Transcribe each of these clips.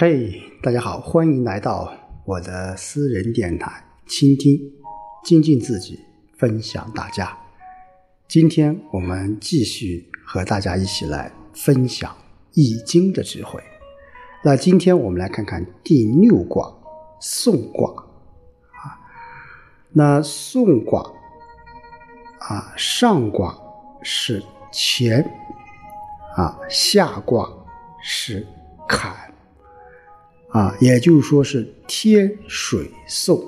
嘿，大家好，欢迎来到我的私人电台，倾听，精进自己，分享大家。今天我们继续和大家一起来分享《易经》的智慧。那今天我们来看看第六卦宋卦啊。那宋卦啊，上卦是乾啊，下卦是坎。啊，也就是说是天水讼，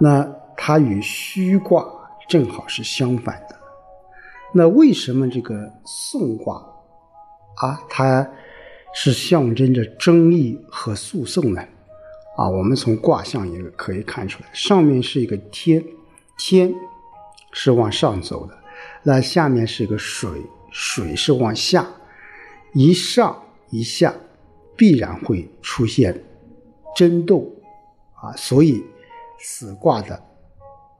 那它与虚卦正好是相反的。那为什么这个讼卦啊，它是象征着争议和诉讼呢？啊，我们从卦象也可以看出来，上面是一个天，天是往上走的，那下面是一个水，水是往下，一上一下。必然会出现争斗啊，所以此卦的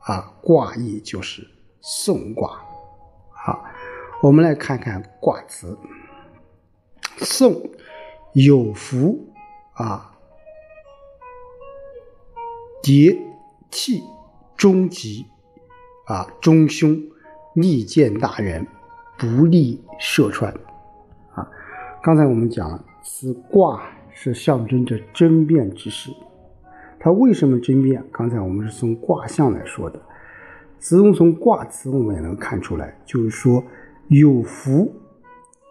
啊卦意就是讼卦。好，我们来看看卦辞：送有福啊，节气中吉啊，中凶，利见大人，不利射穿。刚才我们讲了。此卦是象征着争辩之势，它为什么争辩？刚才我们是从卦象来说的，子龙从卦辞我们也能看出来，就是说有福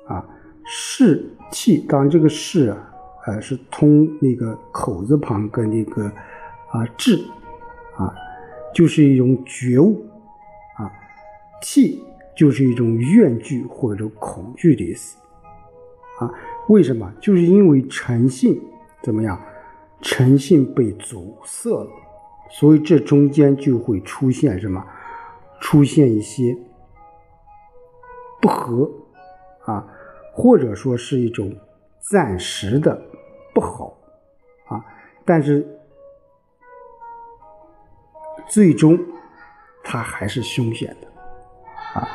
啊，士气。当然，这个士啊，呃，是通那个口字旁跟那个啊志啊，就是一种觉悟啊，气就是一种怨惧或者恐惧的意思啊。为什么？就是因为诚信怎么样？诚信被阻塞了，所以这中间就会出现什么？出现一些不和啊，或者说是一种暂时的不好啊，但是最终它还是凶险的啊。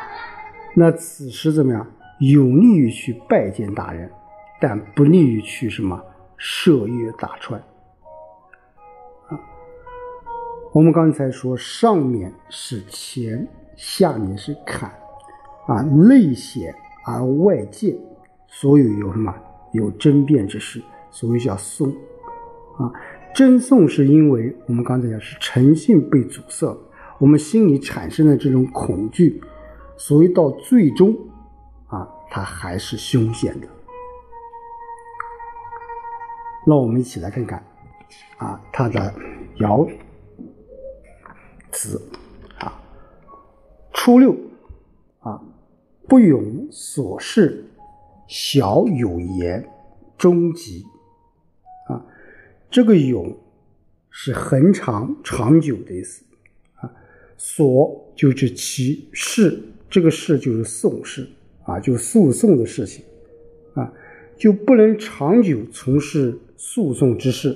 那此时怎么样？有利于去拜见大人。但不利于去什么射月打穿啊？我们刚才说，上面是乾，下面是坎啊，内险而外见，所以有什么有争辩之事，所以叫讼啊。争讼是因为我们刚才讲是诚信被阻塞，我们心里产生的这种恐惧，所以到最终，它还是凶险的。那我们一起来看看，啊，它的爻辞啊，初六啊，不勇所事，小有言，终吉啊。这个勇是恒长、长久的意思啊。所就是其事，这个事就是宋事啊，就诉讼的事情啊，就不能长久从事。诉讼之事，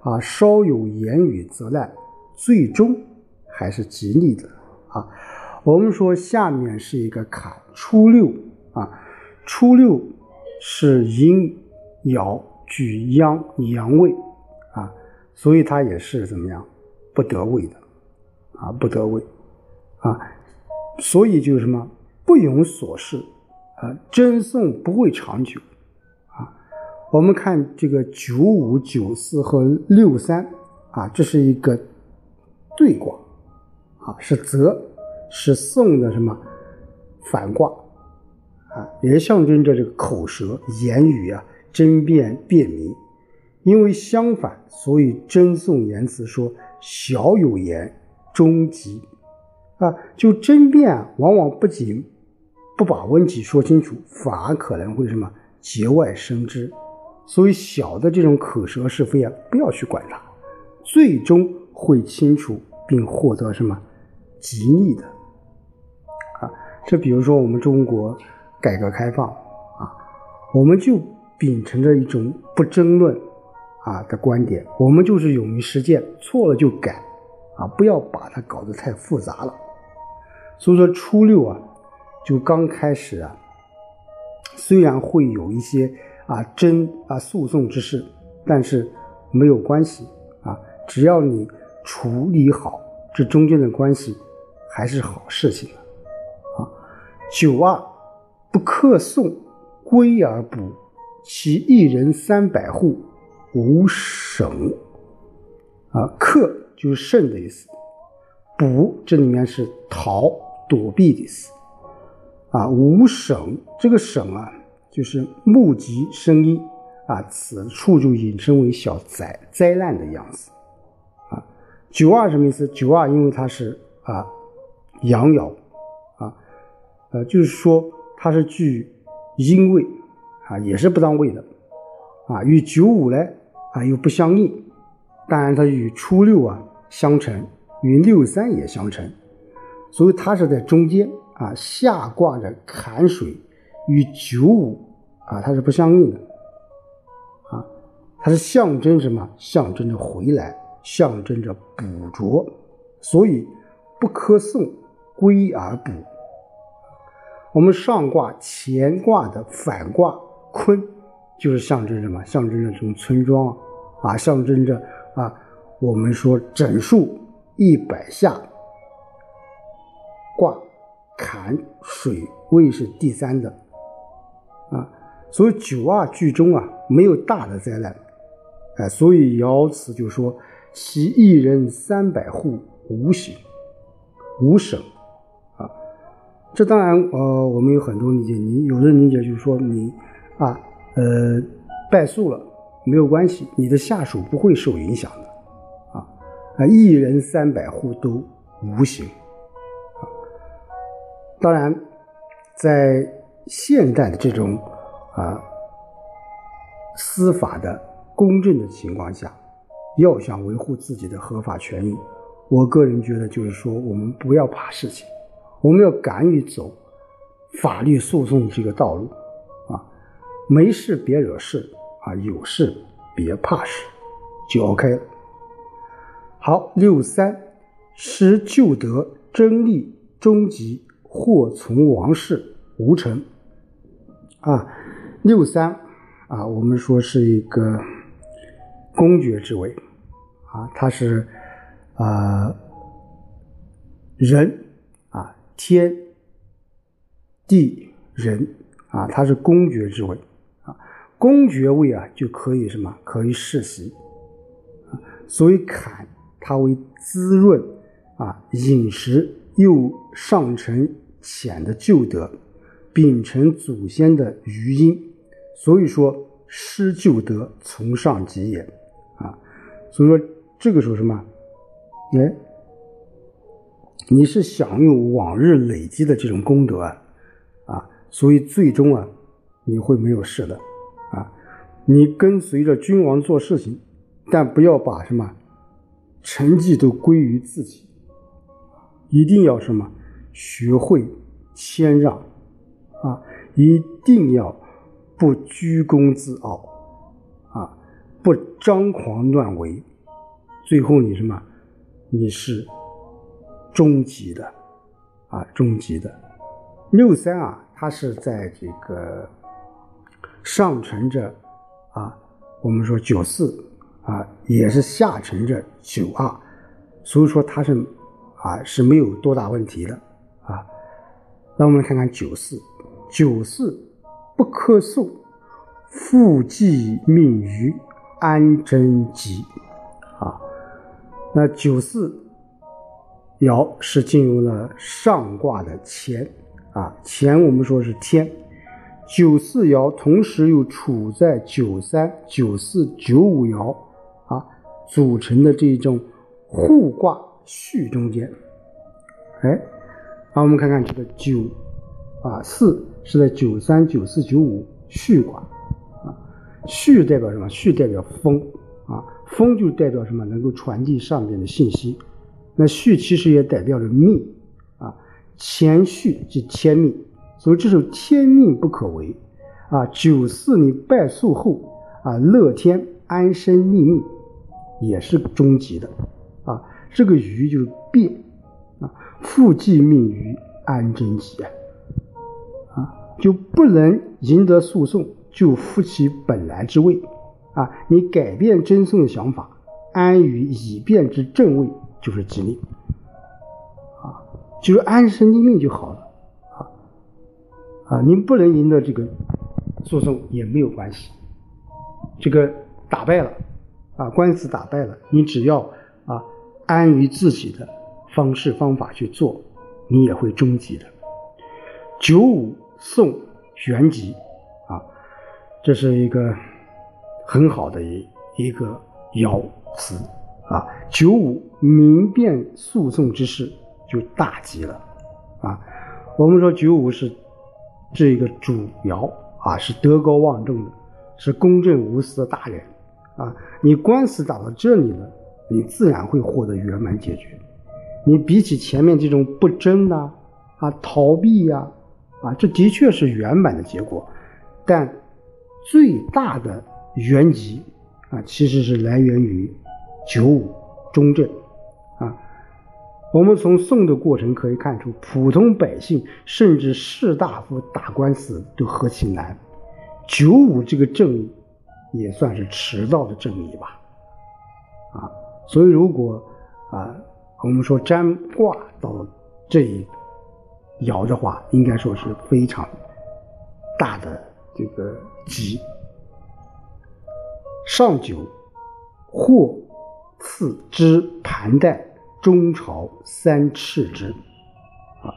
啊，稍有言语则难，最终还是吉利的啊。我们说下面是一个坎，初六啊，初六是阴爻居阳阳位啊，所以它也是怎么样不得位的啊，不得位啊，所以就是什么不容所事啊，争讼不会长久。啊我们看这个九五、九四和六三啊，这是一个对卦啊，是泽，是宋的什么反卦啊，也象征着这个口舌、言语啊争辩辩明。因为相反，所以真宋言辞说小有言，终吉啊，就争辩往往不仅不把问题说清楚，反而可能会什么节外生枝。所以小的这种口舌是非啊，不要去管它，最终会清楚并获得什么吉利的啊。这比如说我们中国改革开放啊，我们就秉承着一种不争论啊的观点，我们就是勇于实践，错了就改啊，不要把它搞得太复杂了。所以说初六啊，就刚开始啊，虽然会有一些。啊争啊诉讼之事，但是没有关系啊，只要你处理好这中间的关系，还是好事情啊。九二不克讼，归而补，其一人三百户，无省。啊，克就是胜的意思，补这里面是逃躲避的意思。啊，无省这个省啊，就是目及声音啊，此处就引申为小灾灾难的样子。啊，九二什么意思？九二因为它是啊阳爻啊，呃，就是说它是具阴位啊，也是不当位的啊，与九五呢啊又不相应，当然它与初六啊相乘，与六三也相乘，所以它是在中间。啊，下挂着坎水与九五啊，它是不相应的啊，它是象征什么？象征着回来，象征着捕捉，所以不可送归而补。我们上卦乾卦的反卦坤，就是象征什么？象征着这种村庄啊，象征着啊，我们说整数一百下卦。坎水位是第三的，啊，所以九二居中啊，没有大的灾难，哎，所以爻辞就说其一人三百户无形，无省，啊，这当然呃，我们有很多理解，你有的理解就是说你啊，呃，败诉了没有关系，你的下属不会受影响的，啊，啊，一人三百户都无形。当然，在现代的这种啊司法的公正的情况下，要想维护自己的合法权益，我个人觉得就是说，我们不要怕事情，我们要敢于走法律诉讼这个道路啊，没事别惹事啊，有事别怕事，就 OK 了。好，六三失旧德，争利终极。或从王室无成。啊，六三啊，我们说是一个公爵之位。啊，他是啊人啊天地人。啊，他是公爵之位。啊，公爵位啊就可以什么？可以世袭，所以坎它为滋润啊饮食。又上承显的旧德，秉承祖先的余荫，所以说失旧德，从上及也啊。所以说这个时候什么？哎，你是享用往日累积的这种功德啊啊，所以最终啊你会没有事的啊。你跟随着君王做事情，但不要把什么成绩都归于自己。一定要什么？学会谦让啊！一定要不居功自傲啊！不张狂乱为。最后你什么？你是终极的啊！终极的六三啊，它是在这个上乘着啊，我们说九四啊，也是下乘着九二，所以说它是。啊，是没有多大问题的啊。那我们看看九四，九四不可诉，复继命于安贞吉啊。那九四爻是进入了上卦的乾啊，乾我们说是天，九四爻同时又处在九三、九四、九五爻啊组成的这种互卦。序中间，哎，好，我们看看这个九啊四是在九三九四九五序卦啊，序代表什么？序代表风啊，风就代表什么？能够传递上面的信息。那序其实也代表着命啊，前序即天命，所以这是天命不可违啊。九四你败诉后啊，乐天安身立命也是终极的。这个鱼就是变啊，复既命于安贞吉啊，啊就不能赢得诉讼就复其本来之位，啊，你改变真送的想法，安于已变之正位，就是吉利，啊，就是安身立命就好了，啊，啊，您不能赢得这个诉讼也没有关系，这个打败了，啊，官司打败了，你只要啊安于自己的方式方法去做，你也会终极的。九五送玄吉啊。这是一个很好的一一个爻辞啊，九五明辨诉讼之事就大吉了啊。我们说九五是这个主爻啊，是德高望重的，是公正无私的大人啊。你官司打到这里了，你自然会获得圆满解决。你比起前面这种不争呐啊逃避呀啊，这的确是圆满的结果，但。最大的原籍啊，其实是来源于九五中正啊。我们从宋的过程可以看出，普通百姓甚至士大夫打官司都何其难，九五这个正义也算是迟到的正义吧啊。所以，如果啊，我们说占卦到这一爻的话，应该说是非常大的。这个吉，上九，或次之盘带，中朝三赤之。啊，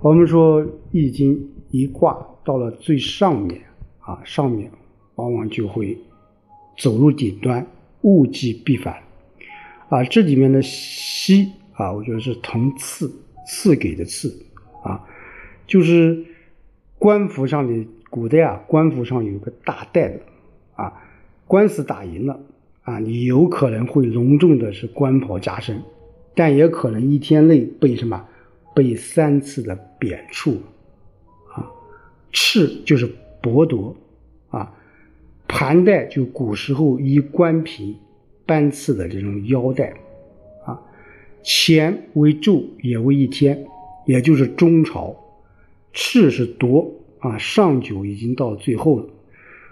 我们说易经一卦到了最上面啊，上面往往就会走入顶端，物极必反。啊，这里面的西啊，我觉得是同赐赐给的赐啊，就是官服上的。古代啊，官服上有个大带子，啊，官司打赢了啊，你有可能会隆重的是官袍加身，但也可能一天内被什么被三次的贬黜，啊，赤就是剥夺，啊，盘带就古时候一官平班次的这种腰带，啊，乾为昼也为一天，也就是中朝，赤是夺。啊，上九已经到最后了，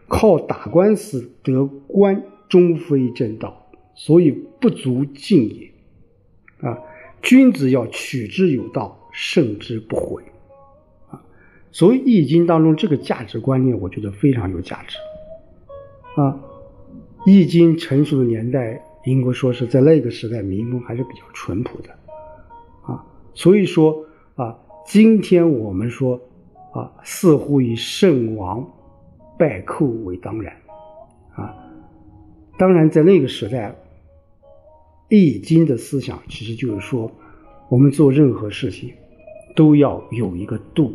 靠打官司得官，终非正道，所以不足敬也。啊，君子要取之有道，胜之不悔。啊，所以《易经》当中这个价值观念，我觉得非常有价值。啊，《易经》成熟的年代，应该说是在那个时代，民风还是比较淳朴的。啊，所以说啊，今天我们说。啊，似乎以胜王败寇为当然，啊，当然在那个时代，《易经》的思想其实就是说，我们做任何事情都要有一个度，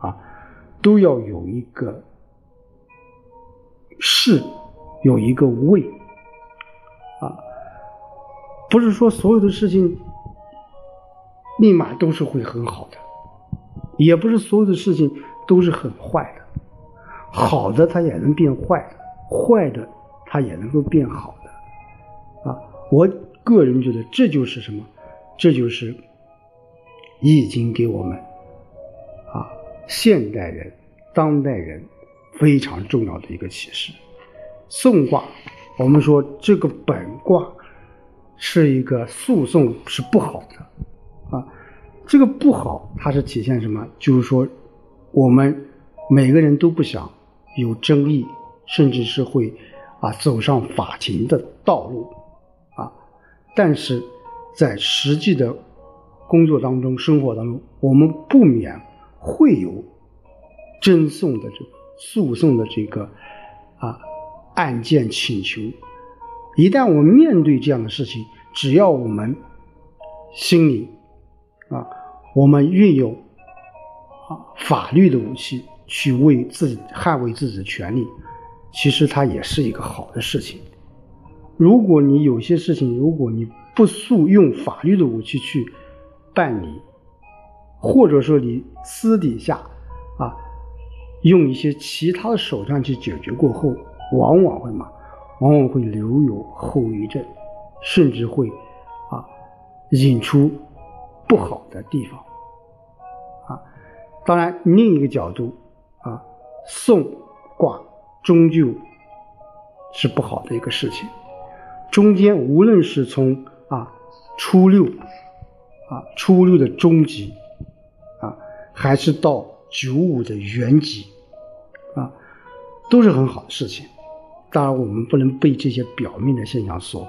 啊，都要有一个势，有一个位，啊，不是说所有的事情立马都是会很好的。也不是所有的事情都是很坏的，好的它也能变坏的，坏的它也能够变好的，啊，我个人觉得这就是什么？这就是《易经》给我们啊现代人、当代人非常重要的一个启示。宋卦，我们说这个本卦是一个诉讼是不好的啊。这个不好，它是体现什么？就是说，我们每个人都不想有争议，甚至是会啊走上法庭的道路啊。但是在实际的工作当中、生活当中，我们不免会有争讼的这诉讼的这个案件请求。一旦我们面对这样的事情，只要我们心里啊。我们运用啊法律的武器去为自己捍卫自己的权利，其实它也是一个好的事情。如果你有些事情，如果你不诉用法律的武器去办理，或者说你私底下啊用一些其他的手段去解决过后，往往会嘛，往往会留有后遗症，甚至会啊引出不好的地方啊。当然，另一个角度啊，送卦终究是不好的一个事情。中间无论是从啊初六啊初六的中极啊，还是到九五的元极啊，都是很好的事情。当然，我们不能被这些表面的现象所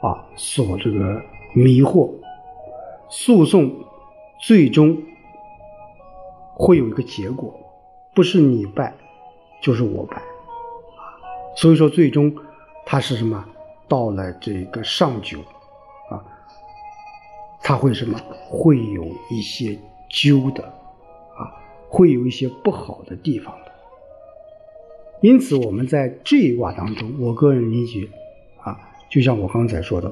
啊所这个迷惑。诉讼最终会有一个结果，不是你败，就是我败所以说，最终他是什么？到了这个上九啊，他会什么？会有一些纠的啊，会有一些不好的地方的。因此，我们在这一卦当中，我个人理解啊，就像我刚才说的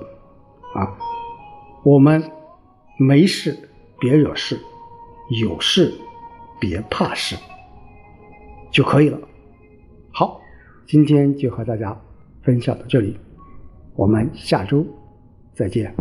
啊，我们没事别惹事，有事别怕事就可以了。好，今天就和大家分享到这里。我们下周再见。